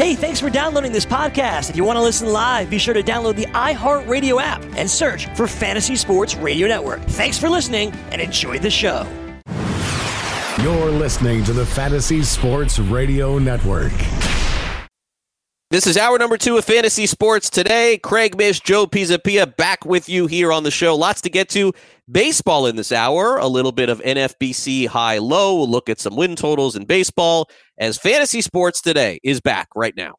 Hey, thanks for downloading this podcast. If you want to listen live, be sure to download the iHeartRadio app and search for Fantasy Sports Radio Network. Thanks for listening and enjoy the show. You're listening to the Fantasy Sports Radio Network. This is hour number two of Fantasy Sports today. Craig Mish, Joe Pisapia back with you here on the show. Lots to get to. Baseball in this hour, a little bit of NFBC high low. We'll look at some win totals in baseball as Fantasy Sports today is back right now.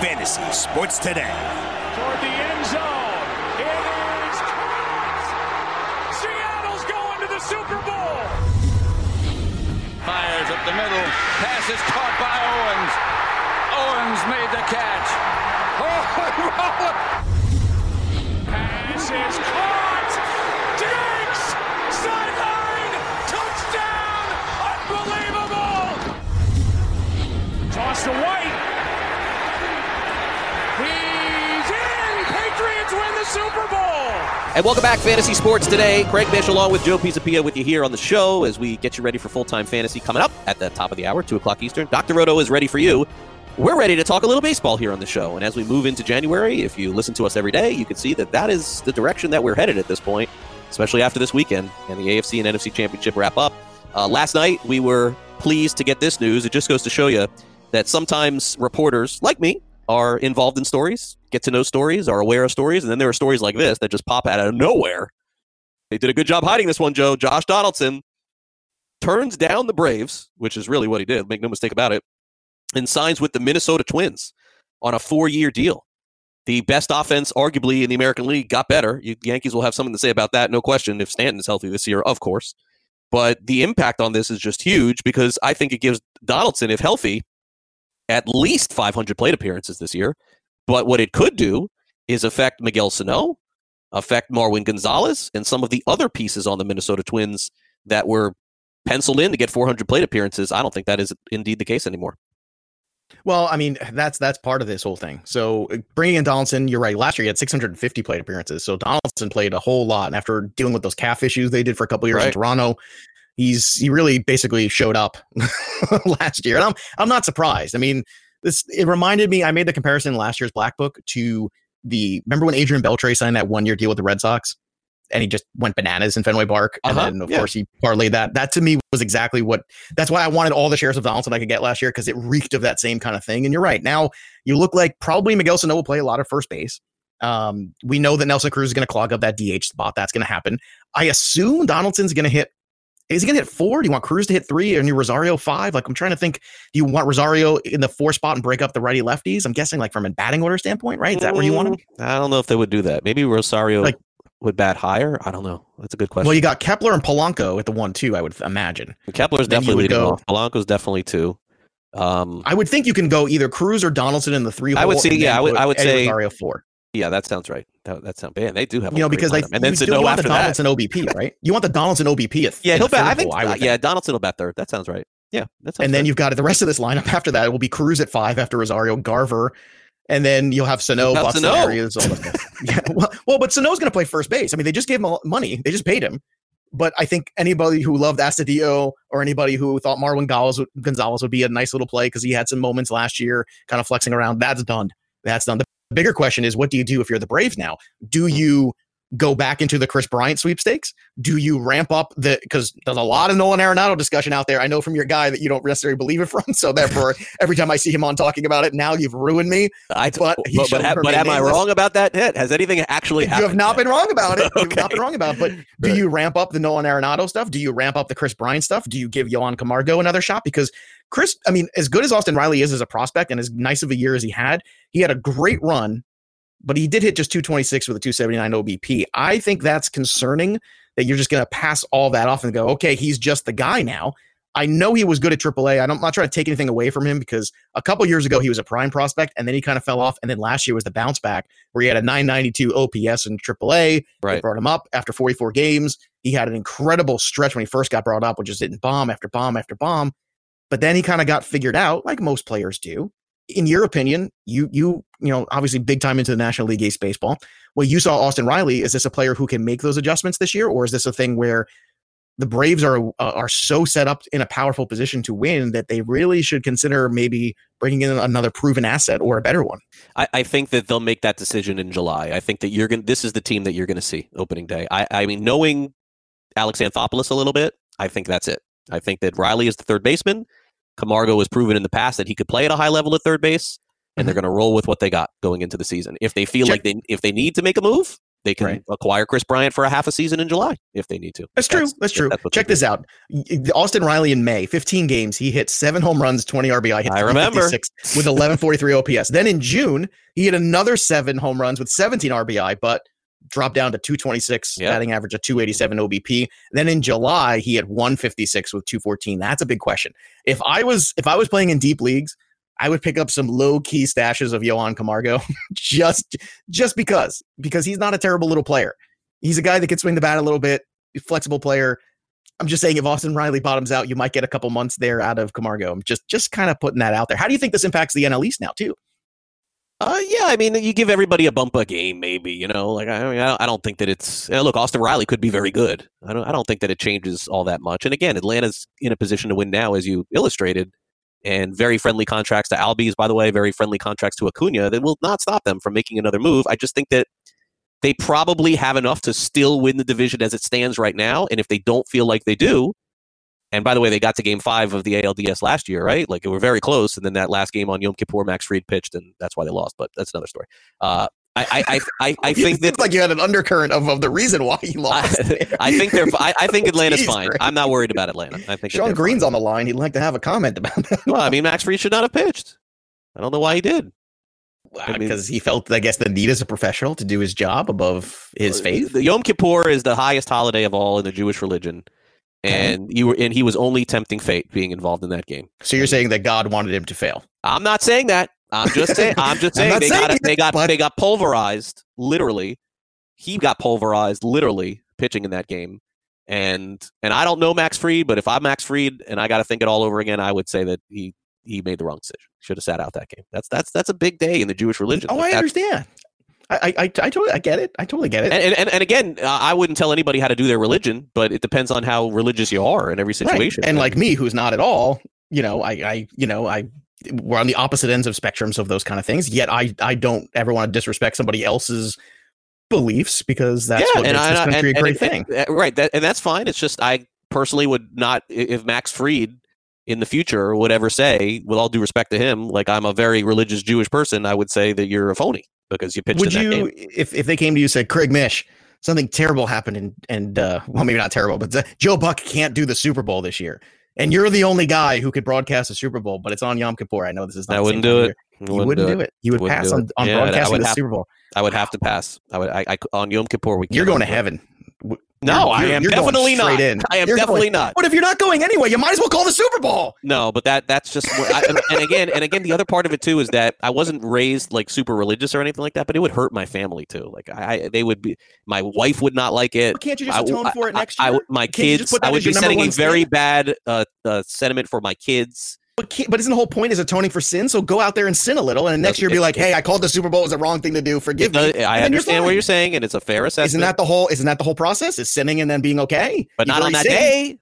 Fantasy Sports Today. Is caught. Diggs. Sideline. Touchdown. Unbelievable. Toss to White. He's in. Patriots win the Super Bowl. And welcome back, Fantasy Sports today. Craig Mish along with Joe Pisapia with you here on the show as we get you ready for full time fantasy coming up at the top of the hour, 2 o'clock Eastern. Dr. Roto is ready for you. We're ready to talk a little baseball here on the show. And as we move into January, if you listen to us every day, you can see that that is the direction that we're headed at this point, especially after this weekend and the AFC and NFC Championship wrap up. Uh, last night, we were pleased to get this news. It just goes to show you that sometimes reporters like me are involved in stories, get to know stories, are aware of stories, and then there are stories like this that just pop out of nowhere. They did a good job hiding this one, Joe. Josh Donaldson turns down the Braves, which is really what he did, make no mistake about it, and signs with the Minnesota Twins on a four year deal. The best offense, arguably, in the American League got better. You, Yankees will have something to say about that, no question, if Stanton's healthy this year, of course. But the impact on this is just huge because I think it gives Donaldson, if healthy, at least 500 plate appearances this year. But what it could do is affect Miguel Sano, affect Marwin Gonzalez, and some of the other pieces on the Minnesota Twins that were penciled in to get 400 plate appearances. I don't think that is indeed the case anymore. Well, I mean, that's that's part of this whole thing. So uh, bringing in Donaldson, you're right. Last year he had 650 plate appearances. So Donaldson played a whole lot. And after dealing with those calf issues they did for a couple years in Toronto, he's he really basically showed up last year. And I'm I'm not surprised. I mean, this it reminded me. I made the comparison last year's Black Book to the remember when Adrian Beltre signed that one year deal with the Red Sox, and he just went bananas in Fenway Park, and Uh-huh, then of yeah. course he parlayed that. That to me was exactly what. That's why I wanted all the shares of Donaldson I could get last year because it reeked of that same kind of thing. And you're right. Now you look like probably Miguel Sano will play a lot of first base. Um, we know that Nelson Cruz is going to clog up that DH spot. That's going to happen. I assume Donaldson's going to hit. Is he going to hit four? Do you want Cruz to hit three and you Rosario five? Like I'm trying to think. Do you want Rosario in the four spot and break up the righty lefties? I'm guessing like from a batting order standpoint, right? Is that where you want him? Mm, I don't know if they would do that. Maybe Rosario Like- would bat higher. I don't know. That's a good question. Well, you got Kepler and Polanco at the one two. I would imagine. Kepler's then definitely leading go- off. Polanco's definitely two. Um, I would think you can go either Cruz or Donaldson in the three. I would say- yeah, I would- I would Eddie say- Rosario four. yeah, that sounds right. That, that sounds bad. They do have, a You know, because I lineup. and then Sano want the that. Donaldson OBP, right? You want the Donaldson OBP. At, Yeah, he'll bat. I think. would uh, yeah, Donaldson will bat third. That sounds right. Yeah, that sounds. and then you've got the rest of this lineup after that. It will be Cruz at five after Rosario, Garver, and then you'll have Sano, Buxton, Sano. Arraez. all that yeah, well, well, but Sano's going to play first base. I mean, they just gave him money. They just paid him. But I think anybody who loved Astudillo or anybody who thought Marwin Gonzalez would, Gonzalez would be a nice little play because he had some moments last year, kind of flexing around. That's done. That's done. The bigger question is, what do you do if you're the Braves now? Do you go back into the Kris Bryant sweepstakes? Do you ramp up the because there's a lot of Nolan Arenado discussion out there. I know from your guy that you don't necessarily believe it from. So therefore, every time I see him on talking about it, now you've ruined me. I, but but he but, shall ha- but am I wrong about that hit? Has anything actually happened? You have not yet? been wrong about it. You've not been wrong about it. But do Right. you ramp up the Nolan Arenado stuff? Do you ramp up the Kris Bryant stuff? Do you give Johan Camargo another shot? Because Chris, I mean, as good as Austin Riley is as a prospect and as nice of a year as he had, he had a great run, but he did hit just 226 with a 279 OBP. I think that's concerning that you're just going to pass all that off and go, okay, he's just the guy now. I know he was good at AAA. I I'm not trying to take anything away from him because a couple years ago he was a prime prospect and then he kind of fell off. And then last year was the bounce back where he had a 992 OPS in AAA. They Right. brought him up after 44 games. He had an incredible stretch when he first got brought up, which is hitting bomb after bomb after bomb. But then he kind of got figured out, like most players do. In your opinion, you you you know obviously big time into the National League East baseball. Well, you saw Austin Riley. Is this a player who can make those adjustments this year, or is this a thing where the Braves are uh, are so set up in a powerful position to win that they really should consider maybe bringing in another proven asset or a better one. I, I think that they'll make that decision in July. I think that you're going. This is the team that you're going to see opening day. I, I mean, knowing Alex Anthopoulos a little bit, I think that's it. I think that Riley is the third baseman. Camargo has proven in the past that he could play at a high level at third base, and they're mm-hmm. going to roll with what they got going into the season. If they feel Check- like they if they need to make a move, they can Right. acquire Kris Bryant for a half a season in July if they need to. That's true. That's, true. that's Check this out. Austin Riley in May, 15 games, he hit seven home runs, 20 RBI. Hit I remember. with 1143 OPS. Then in June, he hit another seven home runs with 17 RBI, but dropped down to 226 Yeah. batting average of 287 OBP. Then in July, he had 156 with 214. That's a big question. If I was if I was playing in deep leagues, I would pick up some low key stashes of Johan Camargo just just because because he's not a terrible little player. He's a guy that can swing the bat a little bit, flexible player. I'm just saying if Austin Riley bottoms out, you might get a couple months there out of Camargo. I'm just just kind of putting that out there. How do you think this impacts the NL East now too? Uh, yeah, I mean, you give everybody a bump a game, maybe. You know, like I, mean, I don't- think that it's. uh, look, Austin Riley could be very good. I don't. I don't think that it changes all that much. And again, Atlanta's in a position to win now, as you illustrated, and very friendly contracts to Albies, by the way, very friendly contracts to Acuna. That will not stop them from making another move. I just think that they probably have enough to still win the division as it stands right now. And if they don't feel like they do, and by the way, they got to game five of the ALDS last year, right? Like, they were very close. And then that last game on Yom Kippur, Max Fried pitched, and that's why they lost. But that's another story. Uh, I, I, I, I, think that it's like you had an undercurrent of, of the reason why he lost. I, I think they're. I, I think Atlanta's Jeez, fine. I'm not worried about Atlanta. I think Sean Green's fine. on the line. He'd like to have a comment about that. Well, I mean, Max Fried should not have pitched. I don't know why he did. I mean- because he felt, I guess, the need as a professional to do his job above his faith. The Yom Kippur is the highest holiday of all in the Jewish religion, and you were and he was only tempting fate being involved in that game. So you're saying that God wanted him to fail? I'm not saying that. I'm just saying. I'm just I'm they saying got it, they got but- they got pulverized. Literally, he got pulverized. Literally pitching in that game, and and I don't know Max Fried, but if I'm Max Fried and I got to think it all over again, I would say that he he made the wrong decision. Should have sat out that game. That's that's that's a big day in the Jewish religion. Oh, Like, I understand. I, I, I, I totally, I get it. I totally get it. And, and, and again, uh, I wouldn't tell anybody how to do their religion, but it depends on how religious you are in every Right. situation. And like me, who's not at all, you know, I, I, you know, I, we're on the opposite ends of spectrums of those kind of things. Yet I, I don't ever want to disrespect somebody else's beliefs because that's what makes this country a great thing. and- right? That, and that's fine. It's just I personally would not if Max Fried in the future would ever say, with all due respect to him, like I'm a very religious Jewish person, I would say that you're a phony because you pitched Would in that you, game. if if they came to you and said, Craig Mish, something terrible happened and and uh, well, maybe not terrible, but uh, Joe Buck can't do the Super Bowl this year, and you're the only guy who could broadcast a Super Bowl, but it's on Yom Kippur. I know this is not. I wouldn't do it. You wouldn't do it. You would Wouldn't pass on, on Yeah, broadcasting the have- Super Bowl. I would have to pass. I would. I, I on Yom Kippur. We You're going to heaven. No, I am definitely not. in. I am You're definitely going- not. But if you're not going anyway, you might as well call the Super Bowl. No, but that that's just I, and, again and again the other part of it too is that I wasn't raised like super religious or anything like that, but it would hurt my family too. Like I, I they would be my wife would not like it. But can't you just I- atone I- for it next year? I- my Can't kids, I would be setting a very bad uh, uh, sentiment for my kids. But, can't- but isn't the whole point is atoning for sin? So go out there and sin a little, and next year be like, "Hey, I called the Super Bowl. It was the wrong thing to do. Forgive does- me." I And then you're understand what you're saying, and it's a fair assessment. Isn't that the whole? Isn't that the whole process? Is sinning and then being okay? but You've not on that sinned. day.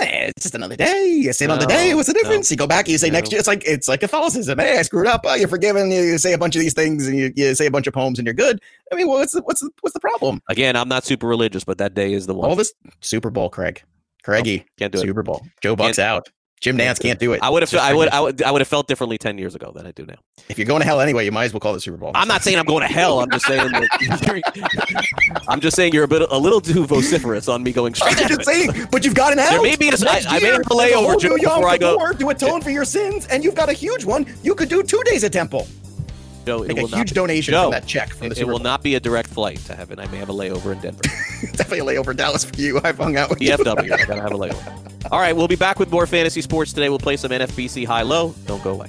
Eh, it's just another day. You sin on the day. What's the no, difference? you go back. You say next year. It's like it's like Catholicism. Hey, I screwed up. Oh, you're forgiven. You, you say a bunch of these things, and you, you say a bunch of poems, and you're good. I mean, what's the, what's the, what's the problem? Again, I'm not super religious, but that day is the one. All this Super Bowl, Craig, Craigie, Can't do it. Super Bowl. Joe Buck's out. Jim Nantz can't do it. I would have. I would. I would. I would have felt differently ten years ago than I do now. If you're going to hell anyway, you might as well call it the Super Bowl. I'm not saying I'm going to hell. I'm just saying that. I'm just saying you're a bit, a little too vociferous on me going straight. I'm just saying, but you've got an out. There may be a- I- I have a layover just before I go- to atone for your sins, and you've got a huge one. You could do two days at Temple. Joe, it Make a will not huge be- donation Joe, from that check from the It, it will Bowl. not be a direct flight to heaven. I may have a layover in Denver. Definitely a layover in Dallas for you. I've hung out with you. DFW. I gotta have a layover. All right, we'll be back with more fantasy sports today. We'll play some NFBC high low. Don't go away.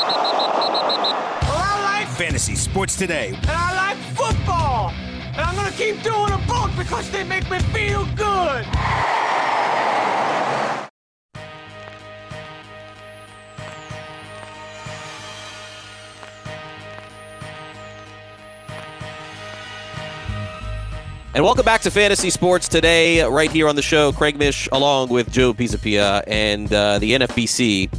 Well, I like Fantasy Sports Today. and I like football. And I'm gonna keep doing them both because they make me feel good. And welcome back to Fantasy Sports today, right here on the show. Craig Mish along with Joe Pisapia, and uh, the NFBC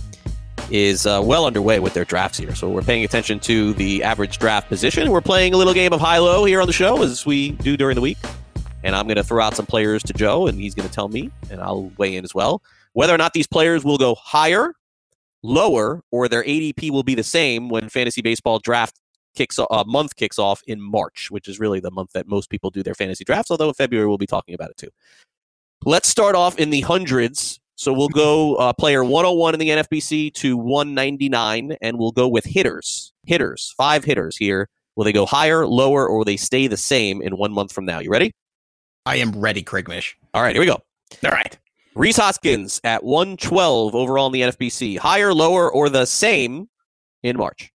is uh, well underway with their drafts here. So we're paying attention to the average draft position. We're playing a little game of high-low here on the show, as we do during the week. And I'm going to throw out some players to Joe, and he's going to tell me, and I'll weigh in as well, whether or not these players will go higher, lower, or their ADP will be the same when fantasy baseball draft kicks uh, month kicks off in March, which is really the month that most people do their fantasy drafts. Although in February we'll be talking about it too. Let's start off in the hundreds. So we'll go uh, player 101 in the NFBC to 199, and we'll go with hitters. Hitters, five hitters here. Will they go higher, lower, or will they stay the same in one month from now? You ready? I am ready, Craig Mish. All right, here we go. All right. Rhys Hoskins at 112 overall in the NFBC. Higher, lower, or the same in March?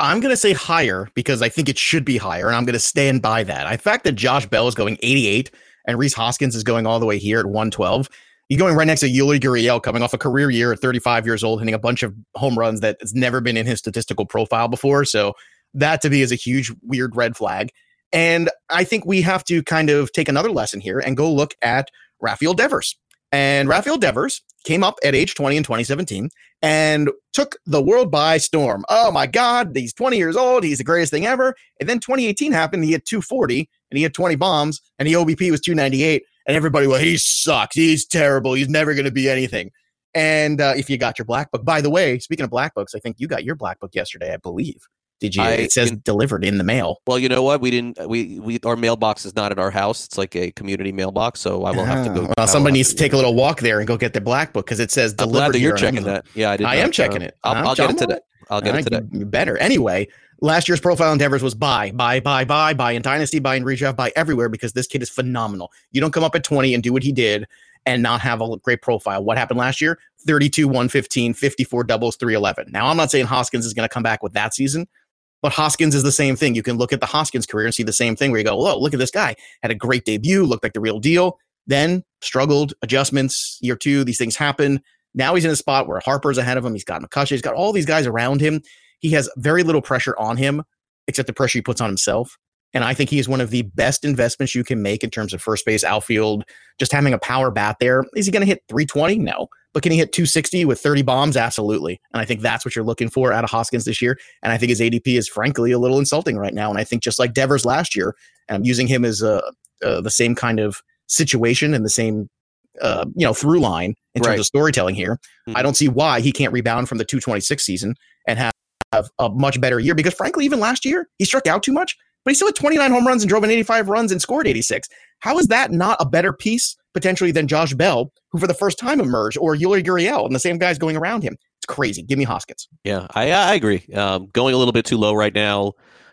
I'm going to say higher because I think it should be higher, and I'm going to stand by that. I fact that Josh Bell is going 88 and Rhys Hoskins is going all the way here at 112. You're going right next to Yuli Gurriel, coming off a career year at 35 years old, hitting a bunch of home runs that has never been in his statistical profile before. So that to me is a huge, weird red flag. And I think we have to kind of take another lesson here and go look at Rafael Devers. And Rafael Devers came up at age 20 in 2017 and took the world by storm. Oh my God, he's 20 years old. He's the greatest thing ever. And then 2018 happened. He had 240 and he had 20 bombs and the OBP was 298. And everybody, well, he sucks. He's terrible. He's never going to be anything. And uh, if you got your black book, by the way, speaking of black books, I think you got your black book yesterday, I believe. Did you? I- it says delivered in the mail. Well, you know what? We didn't. We we our mailbox is not at our house. It's like a community mailbox, so I will have to go. Ah, Well, somebody needs to take a little walk there and go get the black book because it says I'm delivered. you're checking that. Yeah, I did. I not, am checking uh, it. I'll, I'll get it today. I'll get it today. better. Anyway, last year's profile endeavors was buy, buy, buy, buy, buy in Dynasty, buy in redraft, buy everywhere because this kid is phenomenal. You don't come up at 20 and do what he did and not have a great profile. What happened last year? 32, 115, 54 doubles, 311. Now, I'm not saying Hoskins is going to come back with that season, but Hoskins is the same thing. You can look at the Hoskins career and see the same thing where you go, whoa, look at this guy. Had a great debut, looked like the real deal, then struggled, adjustments, year two, these things happen. Now he's in a spot where Harper's ahead of him. He's got McCutchen. He's got all these guys around him. He has very little pressure on him, except the pressure he puts on himself. And I think he is one of the best investments you can make in terms of first base, outfield, just having a power bat there. Is he going to hit 320? No. But can he hit 260 with 30 bombs? Absolutely. And I think that's what you're looking for out of Hoskins this year. And I think his ADP is frankly a little insulting right now. And I think just like Devers last year, and I'm using him as uh, uh, the same kind of situation and the same uh, you know through line in terms of storytelling here. Mhm. I don't see why he can't rebound from the 226 season and have, have a much better year because frankly, even last year he struck out too much, but he still had 29 home runs and drove in 85 runs and scored 86. How is that not a better piece potentially than Josh Bell, who for the first time emerged, or Yuli Gurriel and the same guys going around him? It's crazy. Give me Hoskins. Yeah, I I agree. Um, going a little bit too low right now.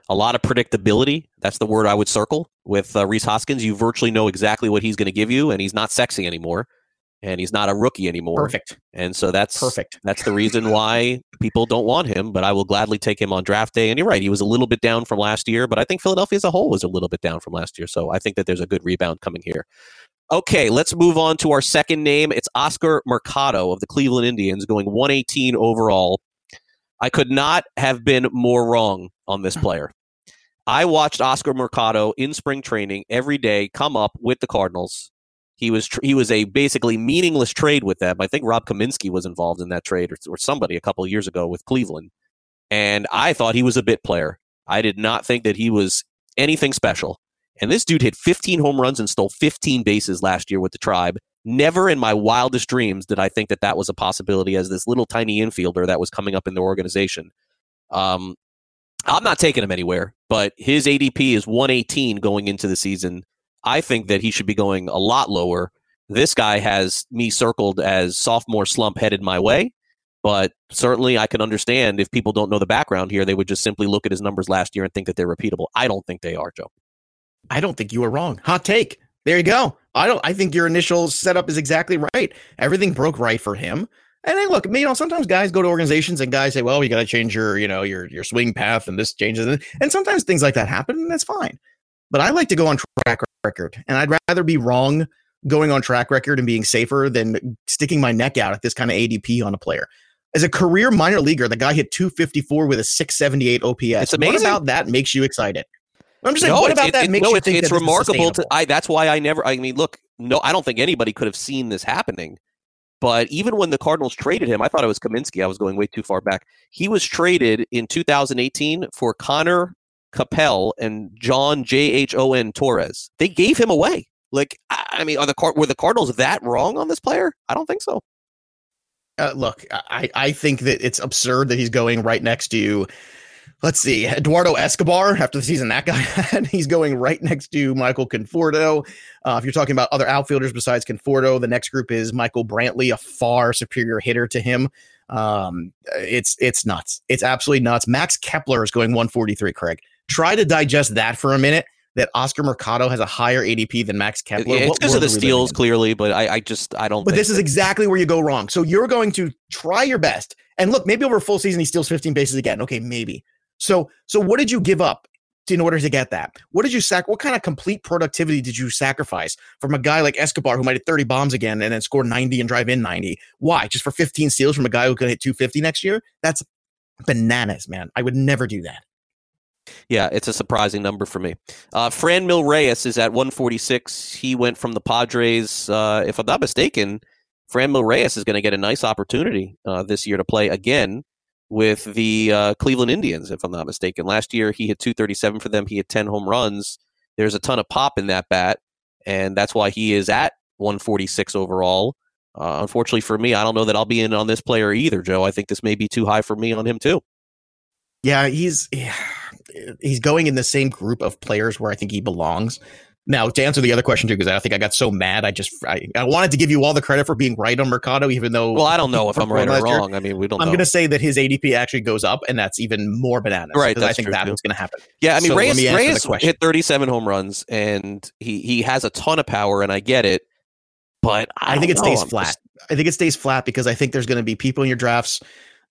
A lot of predictability. That's the word I would circle with uh, Rhys Hoskins. You virtually know exactly what he's going to give you, and he's not sexy anymore, and he's not a rookie anymore. Perfect. And so that's Perfect. That's the reason why people don't want him. But I will gladly take him on draft day. And you're right; he was a little bit down from last year, but I think Philadelphia as a whole was a little bit down from last year. So I think that there's a good rebound coming here. Okay, let's move on to our second name. It's Oscar Mercado of the Cleveland Indians, going 118 overall. I could not have been more wrong on this player. I watched Oscar Mercado in spring training every day come up with the Cardinals. He was tr- he was a basically meaningless trade with them. I think Rob Kaminsky was involved in that trade or, or somebody a couple years ago with Cleveland. And I thought he was a bit player. I did not think that he was anything special. And this dude hit 15 home runs and stole 15 bases last year with the Tribe Never in my wildest dreams did I think that that was a possibility as this little tiny infielder that was coming up in the organization. Um, I'm not taking him anywhere, but his ADP is 118 going into the season. I think that he should be going a lot lower. This guy has me circled as sophomore slump headed my way, but certainly I can understand if people don't know the background here, they would just simply look at his numbers last year and think that they're repeatable. I don't think they are, Joe. I don't think you were wrong. Hot take. There you go. I don't. I think your initial setup is exactly right. Everything broke right for him. And then look, you know, sometimes guys go to organizations and guys say, "Well, you got to change your, you know, your your swing path, and this changes." And sometimes things like that happen, and that's fine. But I like to go on track record, and I'd rather be wrong going on track record and being safer than sticking my neck out at this kind of ADP on a player. As a career minor leaguer, the guy hit 254 with a 678 OPS. It's amazing. What about that makes you excited? I'm just saying, no, what about it, that it, makes no, you it's, think it's that remarkable. To? I, that's why I never. I mean, look, no, I don't think anybody could have seen this happening. But even when the Cardinals traded him, I thought it was Kaminsky. I was going way too far back. He was traded in 2018 for Conner Capel and John J H O N Torres. They gave him away. Like, I mean, are the were the Cardinals that wrong on this player? I don't think so. Uh, look, I, I think that it's absurd that he's going right next to, let's see, Eduardo Escobar after the season that guy had. He's going right next to Michael Conforto. Uh, if you're talking about other outfielders besides Conforto, the next group is Michael Brantley, a far superior hitter to him. Um, it's it's nuts. It's absolutely nuts. Max Kepler is going 143. Craig, try to digest that for a minute. That Oscar Mercado has a higher ADP than Max Kepler. It's What because of the are we living steals, clearly, but I, I just I don't. But this is exactly where you go wrong. So you're going to try your best. And look, maybe over a full season he steals 15 bases again. Okay, maybe. So so what did you give up in order to get that? What did you sac what kind of complete productivity did you sacrifice from a guy like Escobar who might hit 30 bombs again and then score 90 and drive in 90? Why? Just for 15 steals from a guy who could hit 250 next year? That's bananas, man. I would never do that. Yeah, it's a surprising number for me. Uh, Franmil Reyes is at 146. He went from the Padres. Uh, if I'm not mistaken, Franmil Reyes is going to get a nice opportunity uh, this year to play again with the uh, Cleveland Indians, if I'm not mistaken. Last year, he hit 237 for them. He had 10 home runs. There's a ton of pop in that bat, and that's why he is at 146 overall. Uh, unfortunately for me, I don't know that I'll be in on this player either, Joe. I think this may be too high for me on him, too. Yeah, he's he's going in the same group of players where I think he belongs. Now, to answer the other question too, because I think I got so mad, I just I, I wanted to give you all the credit for being right on Mercado, even though. Well, I don't know if I'm right or last year. wrong. I mean, we don't I'm going to say that his ADP actually goes up, and that's even more bananas. Right, I think that's going to happen. Yeah, I mean So Reyes, me Reyes hit 37 home runs, and he he has a ton of power, and I get it, but I, I, think it know. stays I'm flat. just- I think it stays flat because I think there's going to be people in your drafts.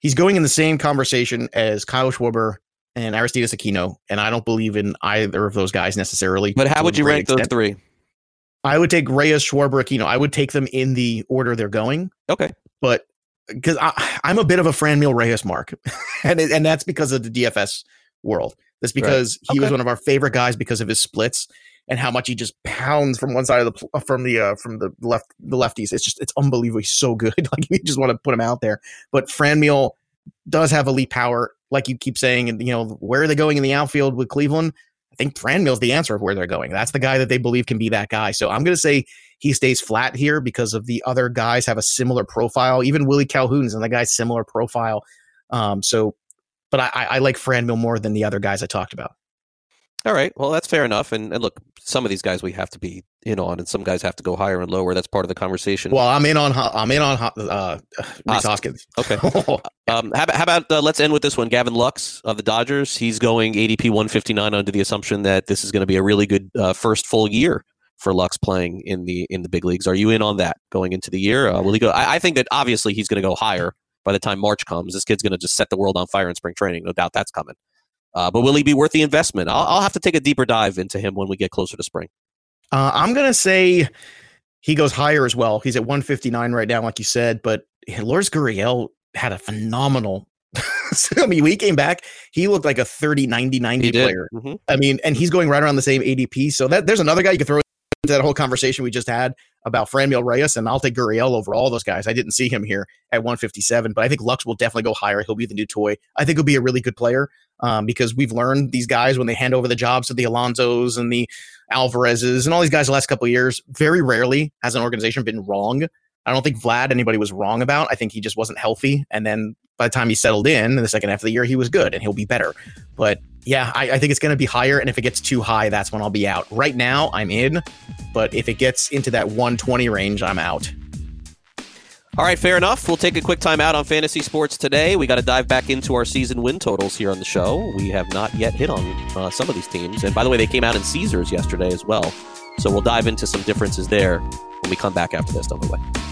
He's going in the same conversation as Kyle Schwarber and Aristides Aquino, and I don't believe in either of those guys necessarily. but how would you rank those three? I would take Reyes, Schwarber, Aquino. I would take them in the order they're going. Okay, but because I'm a bit of a Franmil Reyes mark, and it, and that's because of the DFS world. That's because he was one of our favorite guys because of his splits and how much he just pounds from one side of the from the uh, from the left the lefties. It's just it's unbelievably so good. like you just want to put him out there. But Franmil does have elite power, like you keep saying. And you know where are they going in the outfield with Cleveland? I think Franmil's the answer of where they're going. That's the guy that they believe can be that guy. So I'm going to say he stays flat here because of the other guys have a similar profile. Even Willie Calhoun's and the guy's similar profile. Um, so, but I, I like Franmil more than the other guys I talked about. All right. Well, that's fair enough. And, and look, some of these guys we have to be in on, and some guys have to go higher and lower. That's part of the conversation. Well, I'm in on I'm in on uh, Rhys Hoskins. Hoskins. okay. Um, how about, how about uh, let's end with this one? Gavin Lux of the Dodgers. He's going ADP 159 under the assumption that this is going to be a really good uh, first full year for Lux playing in the in the big leagues. Are you in on that going into the year? Uh, will he go? I, I think that obviously he's going to go higher by the time March comes. This kid's going to just set the world on fire in spring training. No doubt that's coming. Uh, but will he be worth the investment? I'll, I'll have to take a deeper dive into him when we get closer to spring. Uh, I'm gonna say he goes higher as well. He's at 159 right now, like you said. But Lourdes Gurriel had a phenomenal. I mean, when he came back, he looked like a 30, 90, 90 He did. player. Mhm. I mean, and he's going right around the same ADP. So that there's another guy you could throw that whole conversation we just had about Franmil Reyes, and I'll take Gurriel over all those guys. I didn't see him here at 157, but I think Lux will definitely go higher. He'll be the new toy. I think he'll be a really good player um, because we've learned these guys when they hand over the jobs to the Alonsos and the Alvarez's and all these guys the last couple of years, very rarely has an organization been wrong. I don't think Vlad anybody was wrong about. I think he just wasn't healthy. And then by the time he settled in in the second half of the year, he was good and he'll be better. But yeah, I, I think it's going to be higher. And if it gets too high, that's when I'll be out. Right now, I'm in. But if it gets into that 120 range, I'm out. All right, fair enough. We'll take a quick time out on fantasy sports today. We got to dive back into our season win totals here on the show. We have not yet hit on uh, some of these teams. And by the way, they came out in Caesars yesterday as well. So we'll dive into some differences there when we come back after this. Don't go.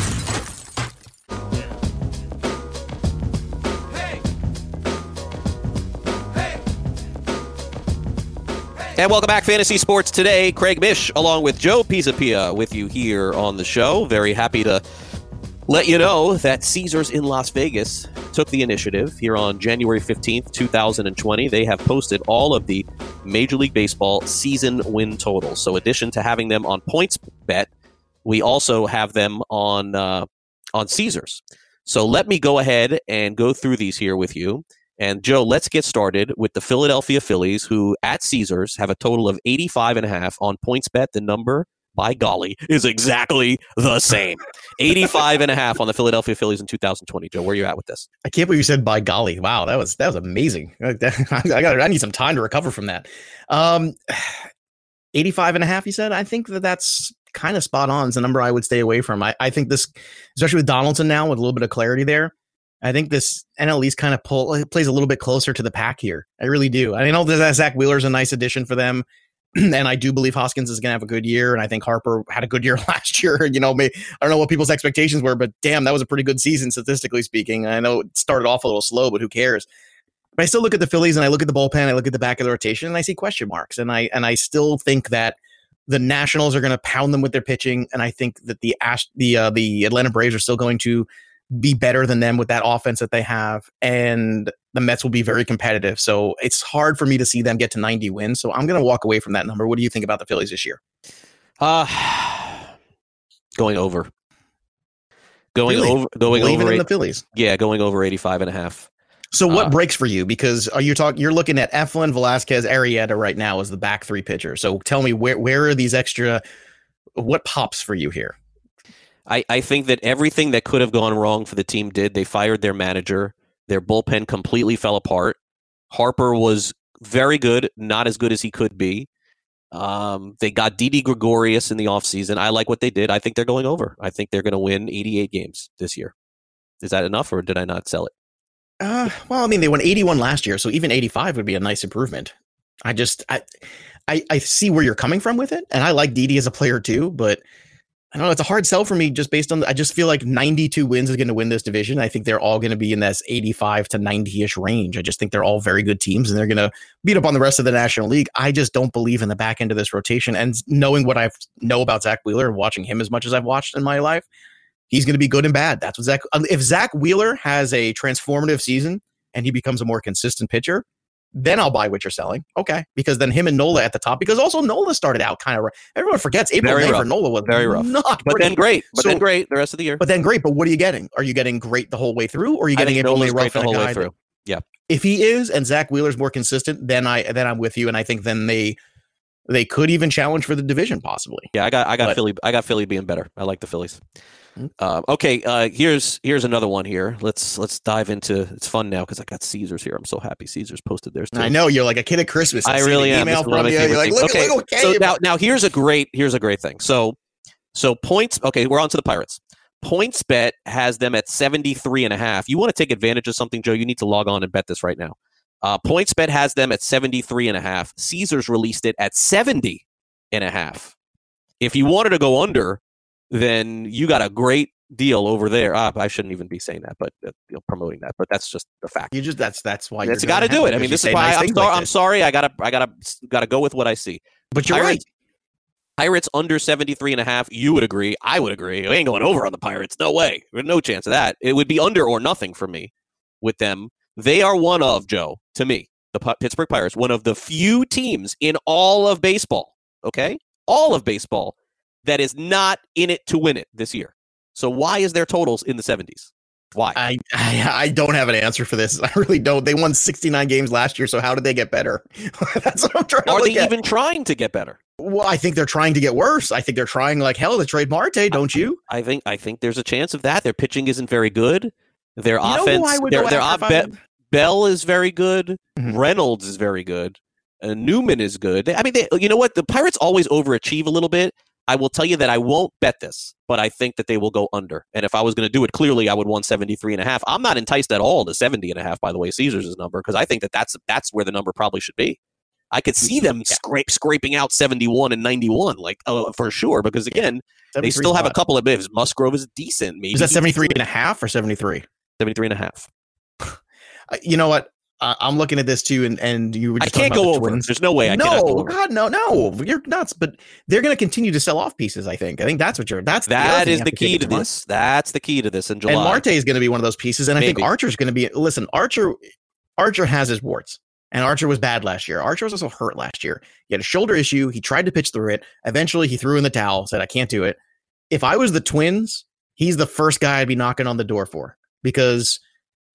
And welcome back, Fantasy Sports Today. Craig Mish, along with Joe Pisapia, with you here on the show. Very happy to let you know that Caesars in Las Vegas took the initiative here on January 15th, 2020. They have posted all of the Major League Baseball season win totals. So, addition to having them on points bet, we also have them on uh, on Caesars. So, let me go ahead and go through these here with you. And Joe, let's get started with the Philadelphia Phillies, who at Caesars have a total of 85 and a half on PointsBet. The number, by golly, is exactly the same. 85 and a half on the Philadelphia Phillies in 2020. Joe, where are you at with this? I can't believe you said by golly. Wow, that was that was amazing. I got I need some time to recover from that. Um 85 and a half, you said? I think that that's kind of spot on. It's a number I would stay away from. I, I think this, especially with Donaldson now with a little bit of clarity there, I think this NL East kind of pull, plays a little bit closer to the pack here. I really do. I know that Zack Wheeler's a nice addition for them. and I do believe Hoskins is going to have a good year. And I think Harper had a good year last year. You know, may, I don't know what people's expectations were, but damn, that was a pretty good season statistically speaking. I know it started off a little slow, but who cares? But I still look at the Phillies and I look at the bullpen, I look at the back of the rotation, and I see question marks. And I and I still think that the Nationals are going to pound them with their pitching, and I think that the Ash, the uh, the Atlanta Braves are still going to be better than them with that offense that they have, and the Mets will be very competitive. So it's hard for me to see them get to 90 wins. So I'm going to walk away from that number. What do you think about the Phillies this year? Uh going over. Going Really? over going Believing over eight- the Phillies. Yeah, going over 85 and a half. So what Uh, breaks for you? Because are you talking? You're looking at Eflin, Velasquez, Arrieta right now as the back three pitcher. So tell me where where are these extra? What pops for you here? I, I think that everything that could have gone wrong for the team did. They fired their manager. Their bullpen completely fell apart. Harper was very good, not as good as he could be. Um, they got Didi Gregorius in the offseason. I like what they did. I think they're going over. I think they're going to win 88 games this year. Is that enough, or did I not sell it? Uh, well, I mean, they won 81 last year, so even 85 would be a nice improvement. I just, I, I, I see where you're coming from with it, and I like Didi as a player too, but I don't know. It's a hard sell for me just based on. I just feel like 92 wins is going to win this division. I think they're all going to be in this 85 to 90 ish range. I just think they're all very good teams, and they're going to beat up on the rest of the National League. I just don't believe in the back end of this rotation. And knowing what I know about Zack Wheeler and watching him as much as I've watched in my life, he's going to be good and bad. That's what Zack. If Zack Wheeler has a transformative season and he becomes a more consistent pitcher, then I'll buy what you're selling. Okay, because then him and Nola at the top. Because also Nola started out kind of. Everyone forgets April Very May for. Nola was Very rough. Not But pretty. then great. But So- then great the rest of the year. But then great. But what are you getting? Are you getting great the whole way through, or are you getting April May Nola's great rough the whole way guy that- through. Yeah. If he is, and Zack Wheeler's more consistent, then I then I'm with you, and I think then they they could even challenge for the division possibly. Yeah, I got I got But- Philly I got Philly being better. I like the Phillies. Uh, okay, uh, here's here's another one here. Let's let's dive into. It's fun now because I got Caesars here. I'm so happy Caesars posted theirs. Too. I know you're like a kid at Christmas. I the really am. Email from you. You're like, look, okay, look, okay. so now now here's a great here's a great thing. So so points. Okay, we're on to the Pirates. PointsBet has them at 73 and a half. You want to take advantage of something, Joe? You need to log on and bet this right now. Uh, PointsBet has them at 73 and a half. Caesars released it at 70 and a half. If you wanted to go under, then you got a great deal over there. Ah, I shouldn't even be saying that, but uh, you know, promoting that. But that's just a fact. you just that's that's why you're got to do it. I mean, this is why nice I'm, sorry. like I'm sorry. I gotta, I gotta, gotta go with what I see. But you're Pirates- right. Pirates under 73 and a half. You would agree. I would agree. We ain't going over on the Pirates. No way. No chance of that. It would be under or nothing for me with them. They are one of, Joe, to me, the P- Pittsburgh Pirates, one of the few teams in all of baseball, okay? All of baseball that is not in it to win it this year. So why is their totals in the 70s? Why? I, I I don't have an answer for this. I really don't. They won 69 games last year, so how did they get better? That's what I'm trying to Are they at. even trying to get better? Well, I think they're trying to get worse. I think they're trying like hell to trade Marte, don't you? I think I think there's a chance of that. Their pitching isn't very good. Their You offense, I their, their off- Be- Bell is very good. Mhm. Reynolds is very good. Uh, Newman is good. I mean, they, you know what? The Pirates always overachieve a little bit. I will tell you that I won't bet this, but I think that they will go under. And if I was going to do it, clearly I would want 73 and a half. I'm not enticed at all to 70 and a half, by the way, Caesars' number, because I think that that's, that's where the number probably should be. I could see them scrape, scraping out 71 and 91, like uh, for sure, because again, they still have a couple of bits. Musgrove is decent. Maybe Is that he's 73 and a half or 73? 73 and a half. You know what? I I'm looking at this too, and and you were I can't go the over. There's no way I No. God, no, no, you're nuts. But they're going to continue to sell off pieces. I think. I think that's what you're. That's the That thing is the key to this. That's the key to this in July. And Marte is going to be one of those pieces, and I think Archer's going to be. Listen, Archer, Archer has his warts, and Archer was bad last year. Archer was also hurt last year. He had a shoulder issue. He tried to pitch through it. Eventually, he threw in the towel. Said, "I can't do it." If I was the Twins, he's the first guy I'd be knocking on the door for because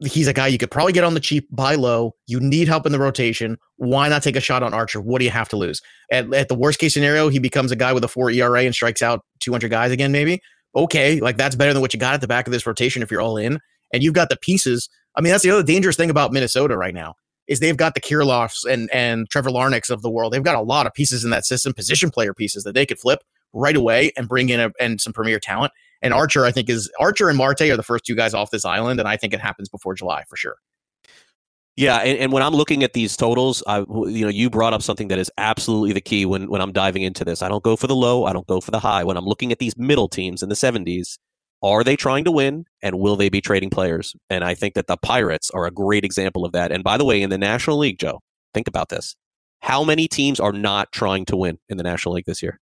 he's a guy you could probably get on the cheap, buy low. You need help in the rotation. Why not take a shot on Archer? What do you have to lose? At, at the worst case scenario, he becomes a guy with a four ERA and strikes out 200 guys again, maybe. Okay, like that's better than what you got at the back of this rotation if you're all in. And you've got the pieces. I mean, that's the other dangerous thing about Minnesota right now is they've got the Kirilloffs and and Trevor Larnacks of the world. They've got a lot of pieces in that system, position player pieces that they could flip right away and bring in a, and some premier talent. And Archer, I think, is Archer and Marte are the first two guys off this island, and I think it happens before July for sure. Yeah, and, and when I'm looking at these totals, I you know you brought up something that is absolutely the key when when I'm diving into this. I don't go for the low, I don't go for the high. When I'm looking at these middle teams in the 70s, are they trying to win and will they be trading players? And I think that the Pirates are a great example of that. And by the way, in the National League, Joe, think about this. How many teams are not trying to win in the National League this year?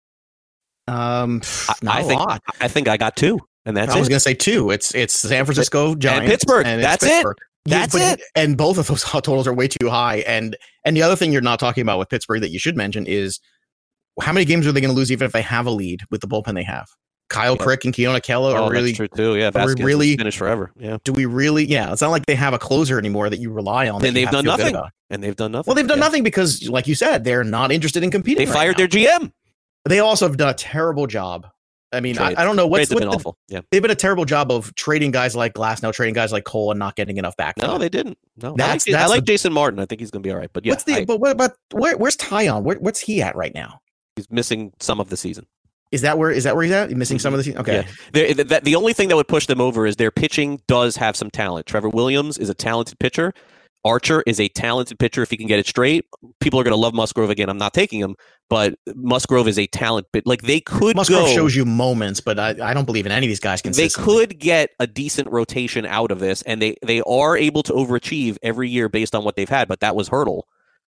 Um, I, not I think lot. I think I got two, and that's I was it. going to say two. It's it's San Francisco Giants Pittsburgh. it's That's it. Pittsburgh. Yeah, That's but- it. And both of those totals are way too high. And and the other thing you're not talking about with Pittsburgh that you should mention is how many games are they going to lose even if they have a lead with the bullpen they have? Kyle Yeah. Crick and Keone Kela Oh, are really. that's true too. Yeah, are we really- finished forever. Yeah, Do we really? Yeah, it's not like they have a closer anymore that you rely on. and they've done nothing. And they've done nothing. Well, they've done Yeah. nothing because, like you said, they're not interested in competing. They right fired now. their GM. They also have done a terrible job. I mean, I, I don't know what's Trades what been the- awful. Yeah. They've been a terrible job of trading guys like Glasnow, trading guys like Cole, and not getting enough back. No, they didn't. No, That's- I like, I like the- Jason Martin. I think he's going to be all right. But yeah, what's the? I- but what about where, where's Taillon? Where, what's he at right now? he's missing some of the season. Is that where is that where he's at? He's missing some mm-hmm. of the season. Okay, Yeah. The, the, the only thing that would push them over is their pitching does have some talent. Trevor Williams is a talented pitcher. Archer is a talented pitcher if he can get it straight. People are going to love Musgrove again. I'm not taking him, but Musgrove is a talent. But like they could Musgrove go, shows you moments, but I, I don't believe in any of these guys they could get a decent rotation out of this, and they they are able to overachieve every year based on what they've had. But that was hurdle.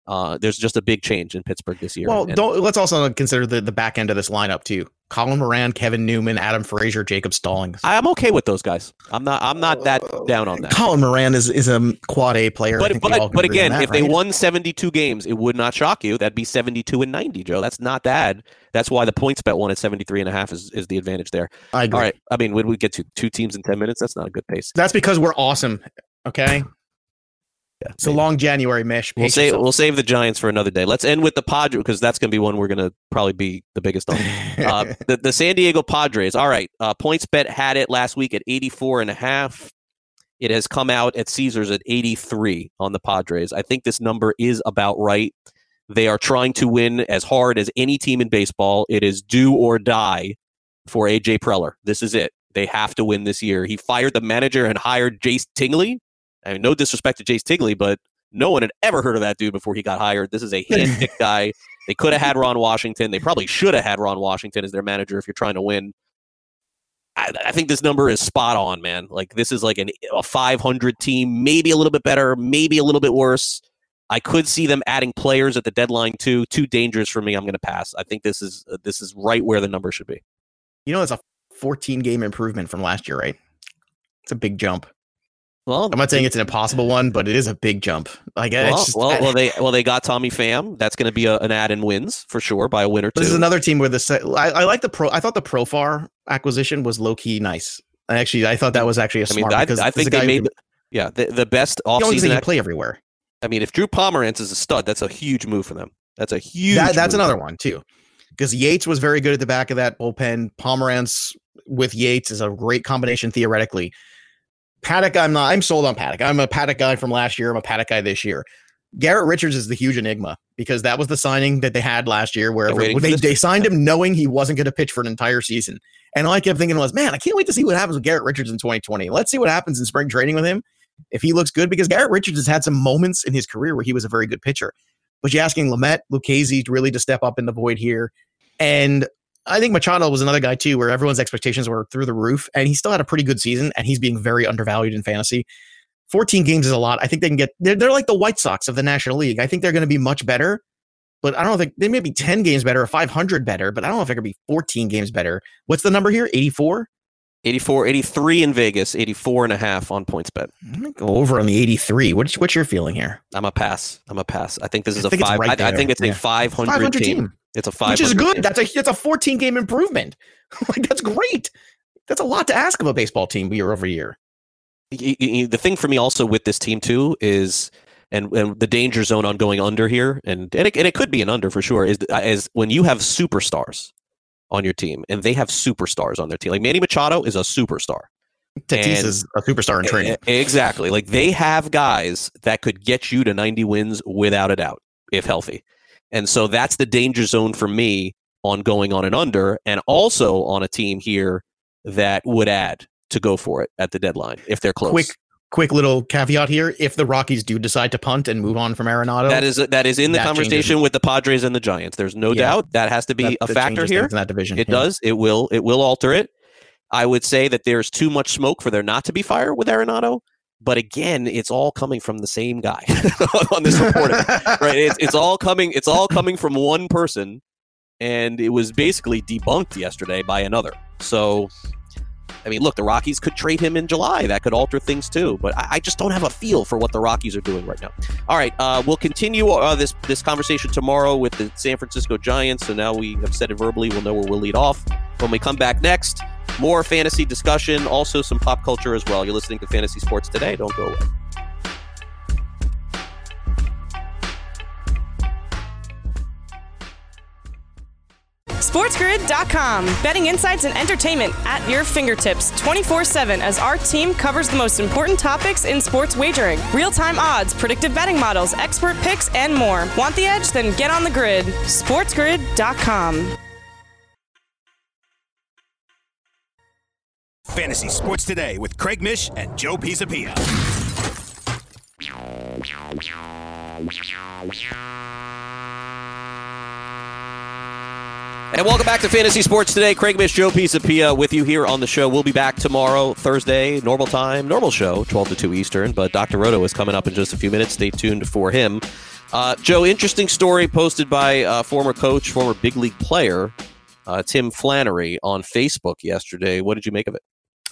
Uh, there's just a big change in Pittsburgh this year. Well, and- don't let's also consider the, the back end of this lineup too. Colin Moran, Kevin Newman, Adam Frazier, Jacob Stallings. I'm okay with those guys. I'm not. I'm not that down on that. Colin Moran is is a quad A player. But think we all but, but again, that, if they won 72 games, it would not shock you. That'd be 72 and 90, Joe. That's not bad. That's why the PointsBet one at 73 and a half is, is the advantage there. I agree. All right. I mean, when we get to two teams in 10 minutes? That's not a good pace. That's because we're awesome. Okay, Yeah, it's a long January, Mish. We'll save yourself. we'll save the Giants for another day. Let's end with the Padres because that's going to be one we're going to probably be the biggest on. Uh, the, the San Diego Padres. All right. Uh, PointsBet had it last week at 84 and a half. It has come out at Caesars at 83 on the Padres. I think this number is about right. They are trying to win as hard as any team in baseball. It is do or die for AJ Preller. This is it. They have to win this year. He fired the manager and hired Jayce Tingler. I mean, no disrespect to Jayce Tingler, but no one had ever heard of that dude before he got hired. This is a hand-picked guy. They could have had Ron Washington. They probably should have had Ron Washington as their manager if you're trying to win. I, I think this number is spot on, man. Like this is like an, a 500 team, maybe a little bit better, maybe a little bit worse. I could see them adding players at the deadline too. Too dangerous for me. I'm going to pass. I think this is uh, this is right where the number should be. You know, it's a 14 game improvement from last year, right? It's a big jump. Well, I'm not saying it's an impossible one, but it is a big jump. Like, well, just, well, well, they well they got Tommy Pham. That's going to be a, an add in wins for sure by a win or two. This is another team where the I, I like the pro. I thought the Profar acquisition was low key nice. I actually, I thought that was actually a mean, smart. I, because I think they made yeah the, the best the only thing offseason. you play everywhere. I mean, if Drew Pomeranz is a stud, that's a huge move for them. That's a huge. That, that's another one too, because Yates was very good at the back of that bullpen. Pomeranz with Yates is a great combination theoretically. Paddock, I'm not. I'm sold on Paddock. I'm a Paddock guy from last year. I'm a Paddock guy this year. Garrett Richards is the huge enigma because that was the signing that they had last year, where they, they signed him knowing he wasn't going to pitch for an entire season. And all I kept thinking was, man, I can't wait to see what happens with Garrett Richards in 2020. Let's see what happens in spring training with him if he looks good, because Garrett Richards has had some moments in his career where he was a very good pitcher. But you're asking Lamet, Lucchesi really to step up in the void here. And I think Machado was another guy too, where everyone's expectations were through the roof, and he still had a pretty good season, and he's being very undervalued in fantasy. 14 games is a lot. I think they can get they're, they're like the White Sox of the National League. I think they're going to be much better, but I don't think they may be 10 games better or 500 better, but I don't know if they're going to be 14 games better. What's the number here? 84? 84, 83 in Vegas, 84 and a half on PointsBet. I'm going to go over on the 83. What's, what's your feeling here? I'm a pass. I'm a pass. I think this is I a five. right I, I think it's Yeah. a 500, 500 team. team. It's a five, Which is good. That's a that's a 14 game improvement. like that's great. That's a lot to ask of a baseball team year over year. The thing for me also with this team too is and, and the danger zone on going under here and and it, and it could be an under for sure is uh, is when you have superstars on your team and they have superstars on their team like Manny Machado is a superstar Tatis And- is a superstar in training. Exactly like they have guys that could get you to 90 wins without a doubt if healthy and so that's the danger zone for me on going on an under and also on a team here that would add to go for it at the deadline if they're close Quick quick little caveat here: if the Rockies do decide to punt and move on from Arenado, That is that is in the That changes- conversation with the Padres and the Giants. There's no Yeah. doubt that has to be that- a factor here. in that division. It Yeah. does. It will. It will alter it. I would say that there's too much smoke for there not to be fire with Arenado. But again, it's all coming from the same guy on this reporting, right? It's, it's all coming. It's all coming from one person, and it was basically debunked yesterday by another. So, I mean, look, the Rockies could trade him in July. That could alter things too. But I, I just don't have a feel for what the Rockies are doing right now. All right, uh, we'll continue uh, this this conversation tomorrow with the San Francisco Giants. So now we have said it verbally. We'll know where we'll lead off when we come back next. More fantasy discussion, also some pop culture as well. You're listening to Fantasy Sports today. Don't go away. SportsGrid.com. Betting insights and entertainment at your fingertips 24 7 as our team covers the most important topics in sports wagering real time odds, predictive betting models, expert picks, and more. Want the edge? Then get on the grid. SportsGrid.com. Fantasy Sports Today with Craig Mish and Joe Pisapia. And welcome back to Fantasy Sports today. Craig Mish, Joe Pisapia with you here on the show. We'll be back tomorrow, Thursday, normal time, normal show, 12 to 2 Eastern. But Dr. Roto is coming up in just a few minutes. Stay tuned for him. Uh, Joe, interesting story posted by uh, former coach, former big league player, uh, Tim Flannery on Facebook yesterday. What did you make of it?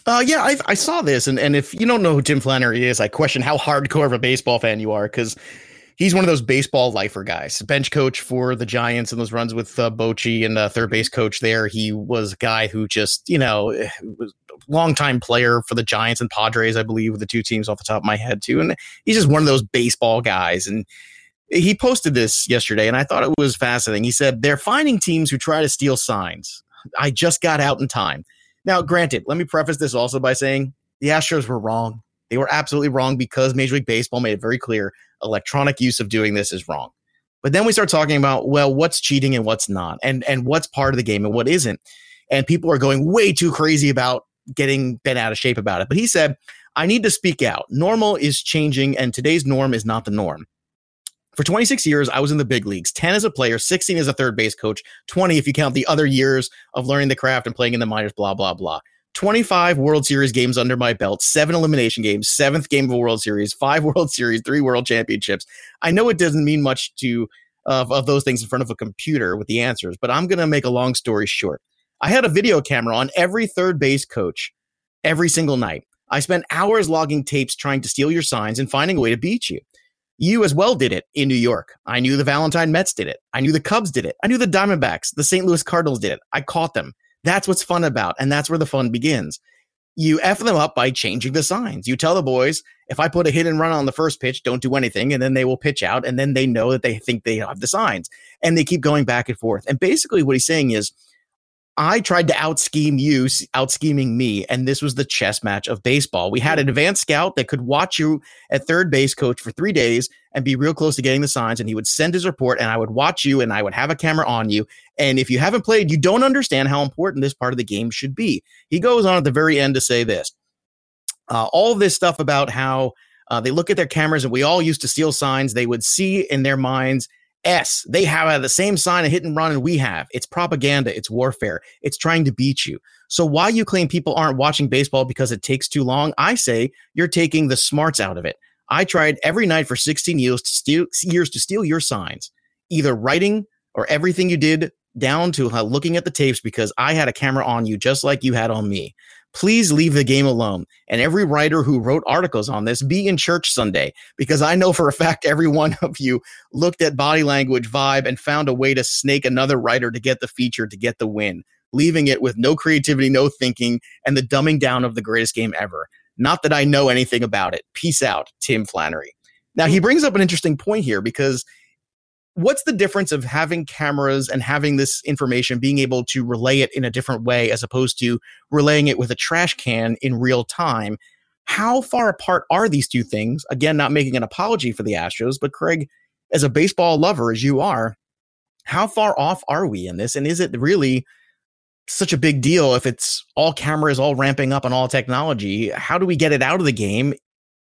Uh, yeah, I, I saw this, and, and if you don't know who Tim Flannery is, I question how hardcore of a baseball fan you are because he's one of those baseball lifer guys. Bench coach for the Giants and those runs with uh, Bochy and uh, third base coach there. He was a guy who just, you know, eh, was a longtime player for the Giants and Padres, I believe, with the two teams off the top of my head, too. And he's just one of those baseball guys. And he posted this yesterday, and I thought it was fascinating. He said, They're finding teams who try to steal signs. I just got out in time. Now, granted, let me preface this also by saying the Astros were wrong. They were absolutely wrong because Major League Baseball made it very clear electronic use of doing this is wrong. But then we start talking about, well, what's cheating and what's not, and and what's part of the game and what isn't. And people are going way too crazy about getting bent out of shape about it. But he said, I need to speak out. Normal is changing, and today's norm is not the norm. For 26 years, I was in the big leagues 10 as a player, 16 as a third base coach, 20 if you count the other years of learning the craft and playing in the minors, blah, blah, blah. 25 World Series games under my belt, seven elimination games, seventh game of a World Series, five World Series, three World Championships. I know it doesn't mean much to of, of those things in front of a computer with the answers, but I'm going to make a long story short. I had a video camera on every third base coach every single night. I spent hours logging tapes trying to steal your signs and finding a way to beat you. You as well did it in New York. I knew the Valentine Mets did it. I knew the Cubs did it. I knew the Diamondbacks, the St. Louis Cardinals did it. I caught them. That's what's fun about, and that's where the fun begins. You F them up by changing the signs. You tell the boys, if I put a hit and run on the first pitch, don't do anything. And then they will pitch out, and then they know that they think they have the signs. And they keep going back and forth. And basically, what he's saying is, I tried to out scheme you, out scheming me, and this was the chess match of baseball. We had an advanced scout that could watch you at third base coach for three days and be real close to getting the signs, and he would send his report, and I would watch you, and I would have a camera on you. And if you haven't played, you don't understand how important this part of the game should be. He goes on at the very end to say this uh, all this stuff about how uh, they look at their cameras, and we all used to steal signs. They would see in their minds S. They have the same sign of hit and run and we have. It's propaganda. It's warfare. It's trying to beat you. So why you claim people aren't watching baseball because it takes too long? I say you're taking the smarts out of it. I tried every night for 16 years to steal years to steal your signs, either writing or everything you did down to uh, looking at the tapes because I had a camera on you just like you had on me. Please leave the game alone. And every writer who wrote articles on this, be in church Sunday because I know for a fact every one of you looked at body language, vibe, and found a way to snake another writer to get the feature, to get the win, leaving it with no creativity, no thinking, and the dumbing down of the greatest game ever. Not that I know anything about it. Peace out, Tim Flannery. Now, he brings up an interesting point here because what's the difference of having cameras and having this information being able to relay it in a different way as opposed to relaying it with a trash can in real time? How far apart are these two things? Again not making an apology for the astros but craig as a baseball lover as you are how far off are we in this? And is it really such a big deal if it's all cameras all ramping up on all technology? How do we get it out of the game?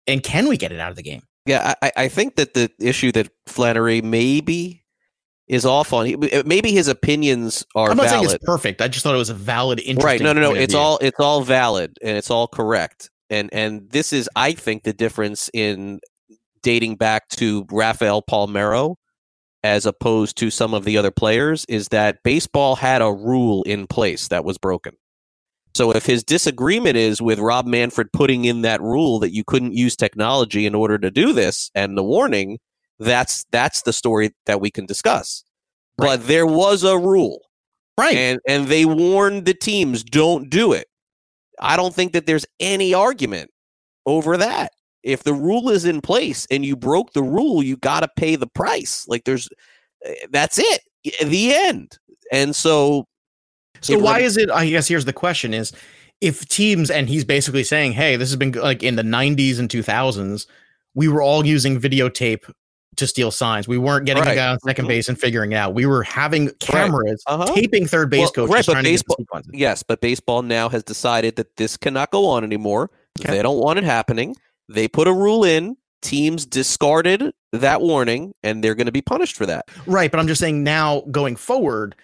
And can we get it out of the game yeah, I, I think that the issue that Flannery maybe is off on, maybe his opinions are. I'm not valid. saying it's perfect. I just thought it was a valid, interesting. right? No, no, no. It's all it's all valid and it's all correct. And and this is, I think, the difference in dating back to Rafael Palmeiro as opposed to some of the other players is that baseball had a rule in place that was broken. So if his disagreement is with Rob Manfred putting in that rule that you couldn't use technology in order to do this and the warning, that's that's the story that we can discuss. Right. But there was a rule. Right. And and they warned the teams don't do it. I don't think that there's any argument over that. If the rule is in place and you broke the rule, you got to pay the price. Like there's eh, that's it. The end. And so so why is it? I guess here's the question: Is if teams and he's basically saying, "Hey, this has been like in the '90s and 2000s, we were all using videotape to steal signs. We weren't getting right. a guy on second base and figuring it out. We were having cameras right. uh-huh. taping third base well, coaches. Right, but baseball, yes, but baseball now has decided that this cannot go on anymore. Okay. They don't want it happening. They put a rule in. Teams discarded that warning, and they're going to be punished for that. Right, but I'm just saying now going forward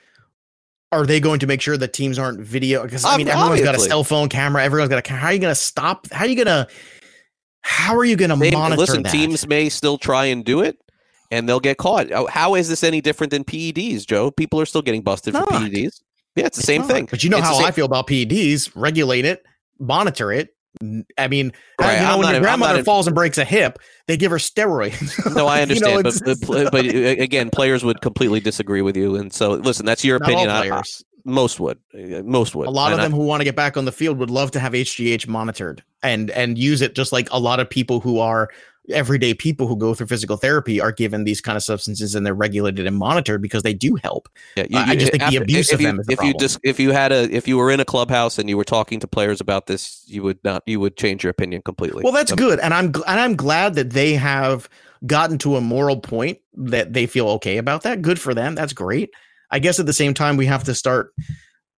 are they going to make sure that teams aren't video? Because I mean, everyone's got a cell phone camera. Everyone's got a. How are you going to stop? How are you going to? How are you going to monitor listen, that? Teams may still try and do it, and they'll get caught. Oh, how is this any different than PEDs, Joe? People are still getting busted for PEDs. Yeah, it's the it's same not. thing. But you know it's how I feel about PEDs. Regulate it, monitor it, I mean, right. you know, I'm when your grandmother falls and breaks a hip, they give her steroids. no, I understand, you know, but, but again, players would completely disagree with you. And so, listen, that's your opinion. I, most would. Uh, most would. A lot and of them I, who want to get back on the field would love to have HGH monitored and and use it just like a lot of people who are everyday people who go through physical therapy are given these kind of substances and they're regulated and monitored because they do help. Yeah, you, uh, I just think after, the abuse of you, them is the if you just if you had a if you were in a clubhouse and you were talking to players about this, you would not you would change your opinion completely. Well, that's good, and I'm and I'm glad that they have gotten to a moral point that they feel okay about that. Good for them. That's great. I guess at the same time we have to start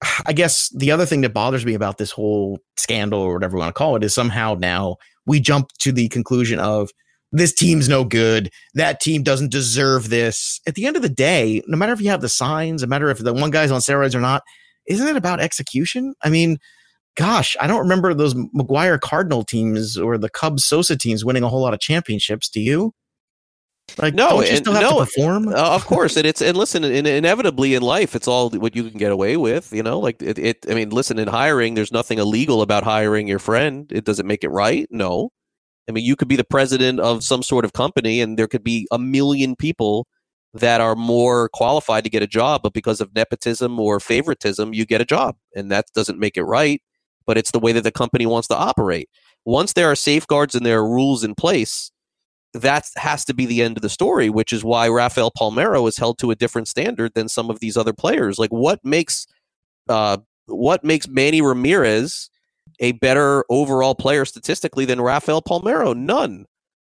I guess the other thing that bothers me about this whole scandal or whatever you want to call it is somehow now we jump to the conclusion of this team's no good. That team doesn't deserve this. At the end of the day, no matter if you have the signs, no matter if the one guy's on steroids or not, isn't it about execution? I mean, gosh, I don't remember those McGwire Cardinal teams or the Cubs Sosa teams winning a whole lot of championships. Do you? Like, no, don't you and, still have no, to perform? Uh, of course, and it's and listen, in, inevitably in life, it's all what you can get away with. You know, like it, it. I mean, listen, in hiring, there's nothing illegal about hiring your friend. It doesn't make it right. No, I mean, you could be the president of some sort of company, and there could be a million people that are more qualified to get a job, but because of nepotism or favoritism, you get a job, and that doesn't make it right. But it's the way that the company wants to operate. Once there are safeguards and there are rules in place that has to be the end of the story, which is why Rafael Palmeiro is held to a different standard than some of these other players. Like what makes uh, what makes Manny Ramirez a better overall player statistically than Rafael Palmeiro? None.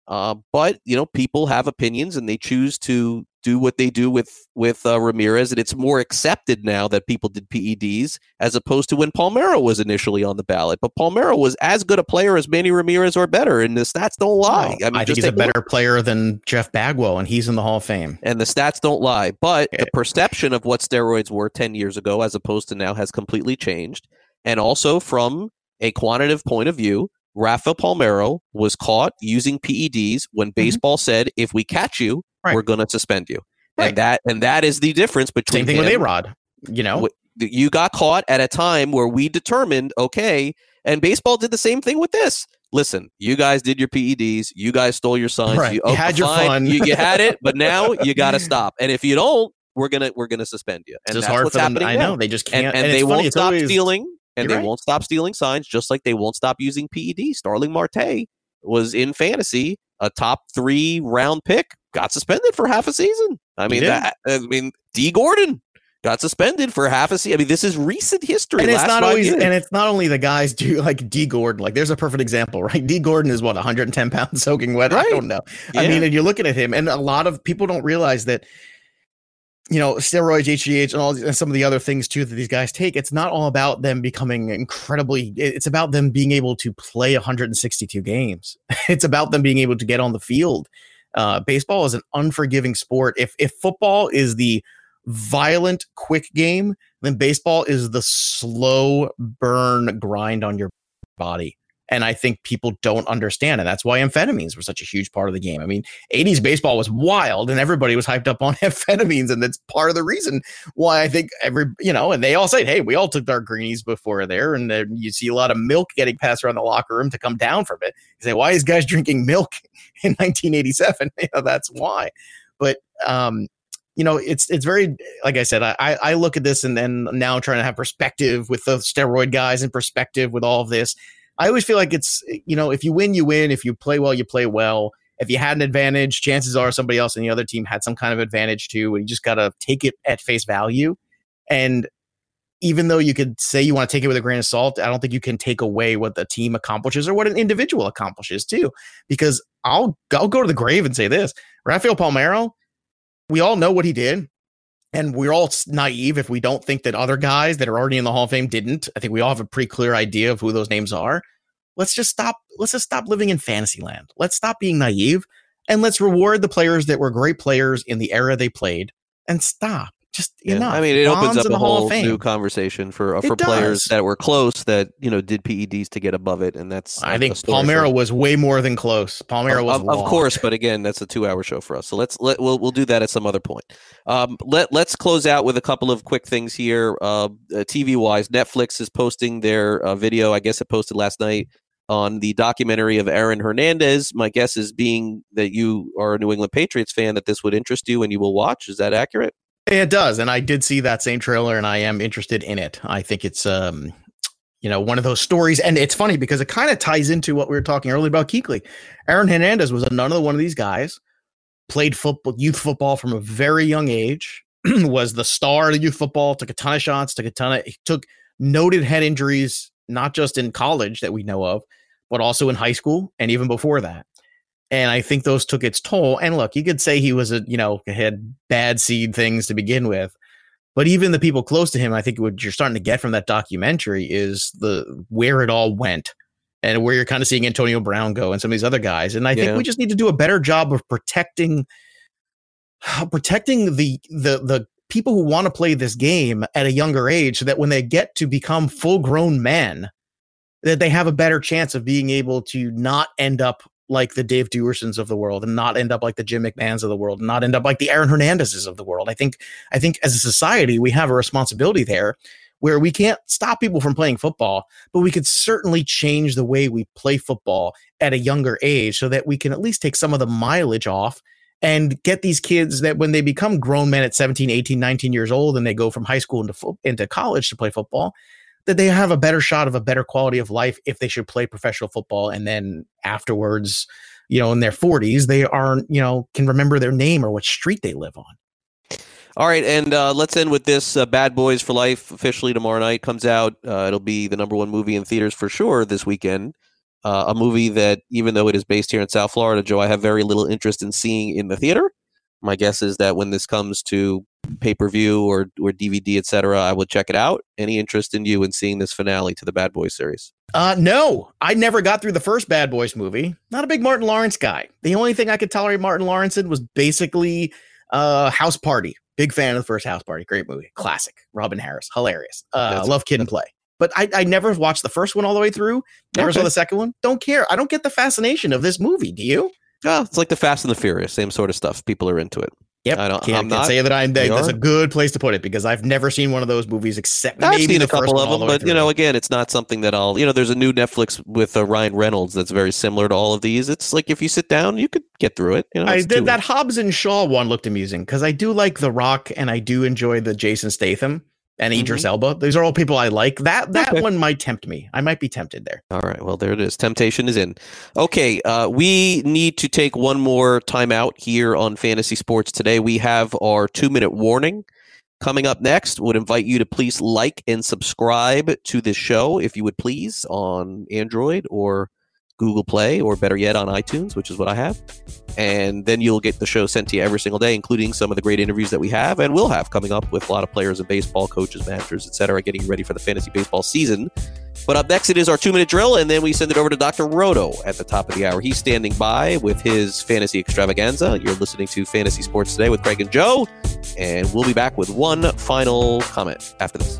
Uh, but you know, people have opinions and they choose to do what they do with with uh, Ramirez, and it's more accepted now that people did PEDs as opposed to when Palmeiro was initially on the ballot. But Palmeiro was as good a player as Manny Ramirez or better, and the stats don't lie. I, mean, I think he's a better player than Jeff Bagwell, and he's in the Hall of Fame. And the stats don't lie, but the perception of what steroids were ten years ago, as opposed to now, has completely changed. And also from a quantitative point of view, Rafa Palmeiro was caught using PEDs when mm-hmm. baseball mm-hmm. said, "If we catch you, right. we're going to suspend you." Right. And that and that is the difference between same thing him, with A Rod. You know, you got caught at a time where we determined, okay, and baseball did the same thing with this. Listen, you guys did your PEDs. You guys stole your signs. Right. You, you had your fun. you, you had it, but now you got to stop. And if you don't, we're gonna we're gonna suspend you. And it's that's hard what's happening. I know they just can't, and, and, and they won't stop always, stealing and they right. won't stop stealing signs, just like they won't stop using PED. Starling Marte was in fantasy a top three round pick, got suspended for half a season. I mean, that, I mean, Dee Gordon got suspended for half a season. I mean, this is recent history. And it's not always, years. and it's not only the guys do like Dee Gordon. Like, there's a perfect example, right? Dee Gordon is what 110 pounds soaking wet. Right. I don't know. Yeah. I mean, and you're looking at him, and a lot of people don't realize that you know, steroids, HGH, and all and some of the other things too that these guys take. It's not all about them becoming incredibly. It's about them being able to play 162 games. It's about them being able to get on the field. Uh, baseball is an unforgiving sport. If if football is the violent, quick game, then baseball is the slow burn grind on your body. And I think people don't understand. And that's why amphetamines were such a huge part of the game. I mean, 80s baseball was wild and everybody was hyped up on amphetamines. And that's part of the reason why I think every, you know, and they all say, hey, we all took our greenies before there. And then you see a lot of milk getting passed around the locker room to come down from it. You say, why is guys drinking milk in 1987? You know, that's why. But, um, you know, it's it's very like I said. I I look at this and then now trying to have perspective with the steroid guys and perspective with all of this. I always feel like it's you know if you win you win. If you play well you play well. If you had an advantage chances are somebody else in the other team had some kind of advantage too and you just got to take it at face value. And even though you could say you want to take it with a grain of salt I don't think you can take away what the team accomplishes or what an individual accomplishes too. Because I'll I'll go to the grave and say this. Rafael Palmeiro we all know what he did and we're all naive if we don't think that other guys that are already in the Hall of Fame didn't. I think we all have a pretty clear idea of who those names are. Let's just stop. Let's just stop living in fantasy land. Let's stop being naive and let's reward the players that were great players in the era they played and stop just yeah. enough. I mean, it Bonds opens up a whole new conversation for uh, for players that were close that you know did PEDs to get above it, and that's I think Palmeiro for, was way more than close. Palmeiro was of, of, course, but again, that's a two hour show for us. So let's let we'll we'll do that at some other point. Um, let let's close out with a couple of quick things here. Uh, uh TV wise, Netflix is posting their uh, video. I guess it posted last night on the documentary of Aaron Hernandez. My guess is being that you are a New England Patriots fan that this would interest you and you will watch. Is that accurate? It does, and I did see that same trailer, and I am interested in it. I think it's um, you know, one of those stories, and it's funny because it kind of ties into what we were talking earlier about Kuechly. Aaron Hernandez was another one of these guys, played football, youth football from a very young age, was the star of youth football, took a ton of shots, took a ton of, took noted head injuries, not just in college that we know of, but also in high school and even before that. And I think those took its toll. And look, you could say he was a, you know, had bad seed things to begin with. But even the people close to him, I think what you're starting to get from that documentary is the where it all went and where you're kind of seeing Antonio Brown go and some of these other guys. And I yeah. think we just need to do a better job of protecting protecting the the the people who want to play this game at a younger age so that when they get to become full grown men that they have a better chance of being able to not end up like the Dave Duersons of the world and not end up like the Jim McMahons of the world and not end up like the Aaron Hernandezes of the world. I think I think as a society we have a responsibility there where we can't stop people from playing football, but we could certainly change the way we play football at a younger age so that we can at least take some of the mileage off and get these kids that when they become grown men at 17, 18, 19 years old and they go from high school into into college to play football, that they have a better shot of a better quality of life if they should play professional football and then afterwards, you know, in their 40s, they aren't, you know, can remember their name or what street they live on. All right, and uh, let's end with this. Uh, Bad Boys for Life officially tomorrow night comes out. Uh, it'll be the number one movie in theaters for sure this weekend. Uh, a movie that, even though it is based here in South Florida, Joe, I have very little interest in seeing in the theater. My guess is that when this comes to pay per view or or DVD, etc., I will check it out. Any interest in you in seeing this finale to the Bad Boys series? Uh, no, I never got through the first Bad Boys movie. Not a big Martin Lawrence guy. The only thing I could tolerate Martin Lawrence in was basically uh, House Party. Big fan of the first House Party. Great movie. Classic. Robin Harris. Hilarious. Uh, love Kid and Play. But I, I never watched the first one all the way through. Never saw the second one. Don't care. I don't get the fascination of this movie. Do you? Oh, it's like the Fast and the Furious, same sort of stuff. People are into it. Yep. I don't. Can't, not. say that I'm. They That's are. a good place to put it because I've never seen one of those movies except I've maybe seen a couple of them, the but you know, again, it's not something that I'll. You know, there's a new Netflix with uh, Ryan Reynolds that's very similar to all of these. It's like if you sit down, you could get through it. You know, I did that Hobbs and Shaw one looked amusing because I do like The Rock and I do enjoy the Jason Statham and Idris Elba. These are all people I like. That that Mm-hmm. Okay. one might tempt me. I might be tempted there. All right. Well, there it is. Temptation is in. Okay. Uh, we need to take one more time out here on Fantasy Sports today. We have our two minute warning coming up next. Would invite you to please like and subscribe to this show, if you would please, on Android or Google Play, or better yet, on iTunes, which is what I have. And then you'll get the show sent to you every single day, including some of the great interviews that we have and will have coming up with a lot of players and baseball, coaches, managers, etc., getting ready for the fantasy baseball season. But up next, it is our two minute drill, and then we send it over to Dr. Roto at the top of the hour. He's standing by with his fantasy extravaganza. You're listening to Fantasy Sports Today with Craig and Joe, and we'll be back with one final comment after this.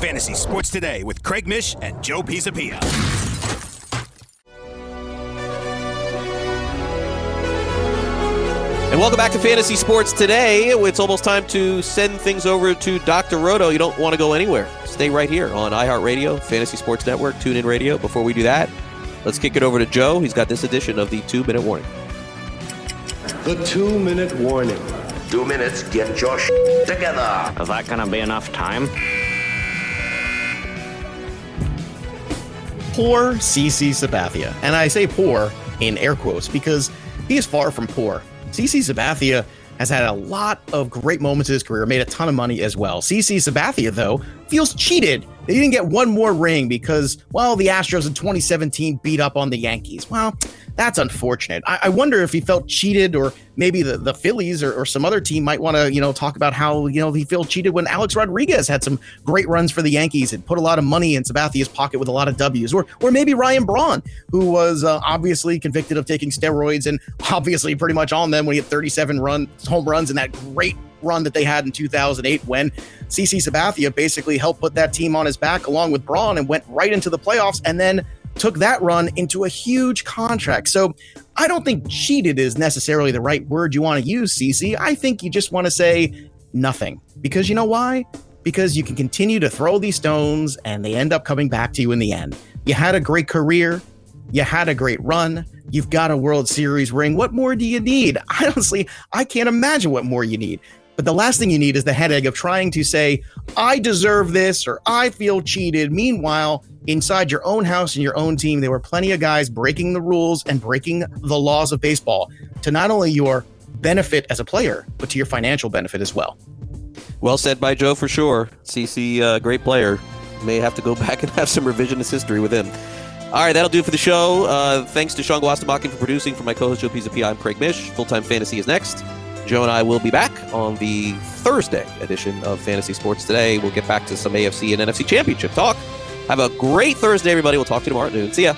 Fantasy Sports Today with Craig Mish and Joe Pisapia. And welcome back to Fantasy Sports Today. It's almost time to send things over to Dr. Roto. You don't want to go anywhere. Stay right here on iHeartRadio, Fantasy Sports Network, TuneIn Radio. Before we do that, let's kick it over to Joe. He's got this edition of the two minute warning. The two minute warning. Two minutes, get your sh- together. Is that gonna be enough time? Poor CC Sabathia. And I say poor in air quotes because he is far from poor. CC Sabathia has had a lot of great moments in his career, made a ton of money as well. CC Sabathia, though, feels cheated. They didn't get one more ring because, well, the Astros in 2017 beat up on the Yankees. Well, that's unfortunate. I, I wonder if he felt cheated, or maybe the, the Phillies or, or some other team might want to, you know, talk about how, you know, he felt cheated when Alex Rodriguez had some great runs for the Yankees and put a lot of money in Sabathia's pocket with a lot of W's. Or, or maybe Ryan Braun, who was uh, obviously convicted of taking steroids and obviously pretty much on them when he had 37 run home runs in that great run that they had in 2008 when CC Sabathia basically helped put that team on his back along with Braun and went right into the playoffs and then took that run into a huge contract. So I don't think cheated is necessarily the right word you want to use, CC. I think you just want to say nothing. Because you know why? Because you can continue to throw these stones and they end up coming back to you in the end. You had a great career, you had a great run, you've got a World Series ring. What more do you need? Honestly, I can't imagine what more you need. But the last thing you need is the headache of trying to say, I deserve this or I feel cheated. Meanwhile, inside your own house and your own team, there were plenty of guys breaking the rules and breaking the laws of baseball to not only your benefit as a player, but to your financial benefit as well. Well said by Joe for sure. CC, uh, great player. May have to go back and have some revisionist history with him. All right, that'll do it for the show. Uh, thanks to Sean Guastamaki for producing. For my co-host Joe Pisapia, I'm Craig Mish. Full-time fantasy is next. Joe and I will be back on the Thursday edition of Fantasy Sports Today. We'll get back to some AFC and NFC Championship talk. Have a great Thursday, everybody. We'll talk to you tomorrow at noon. See ya.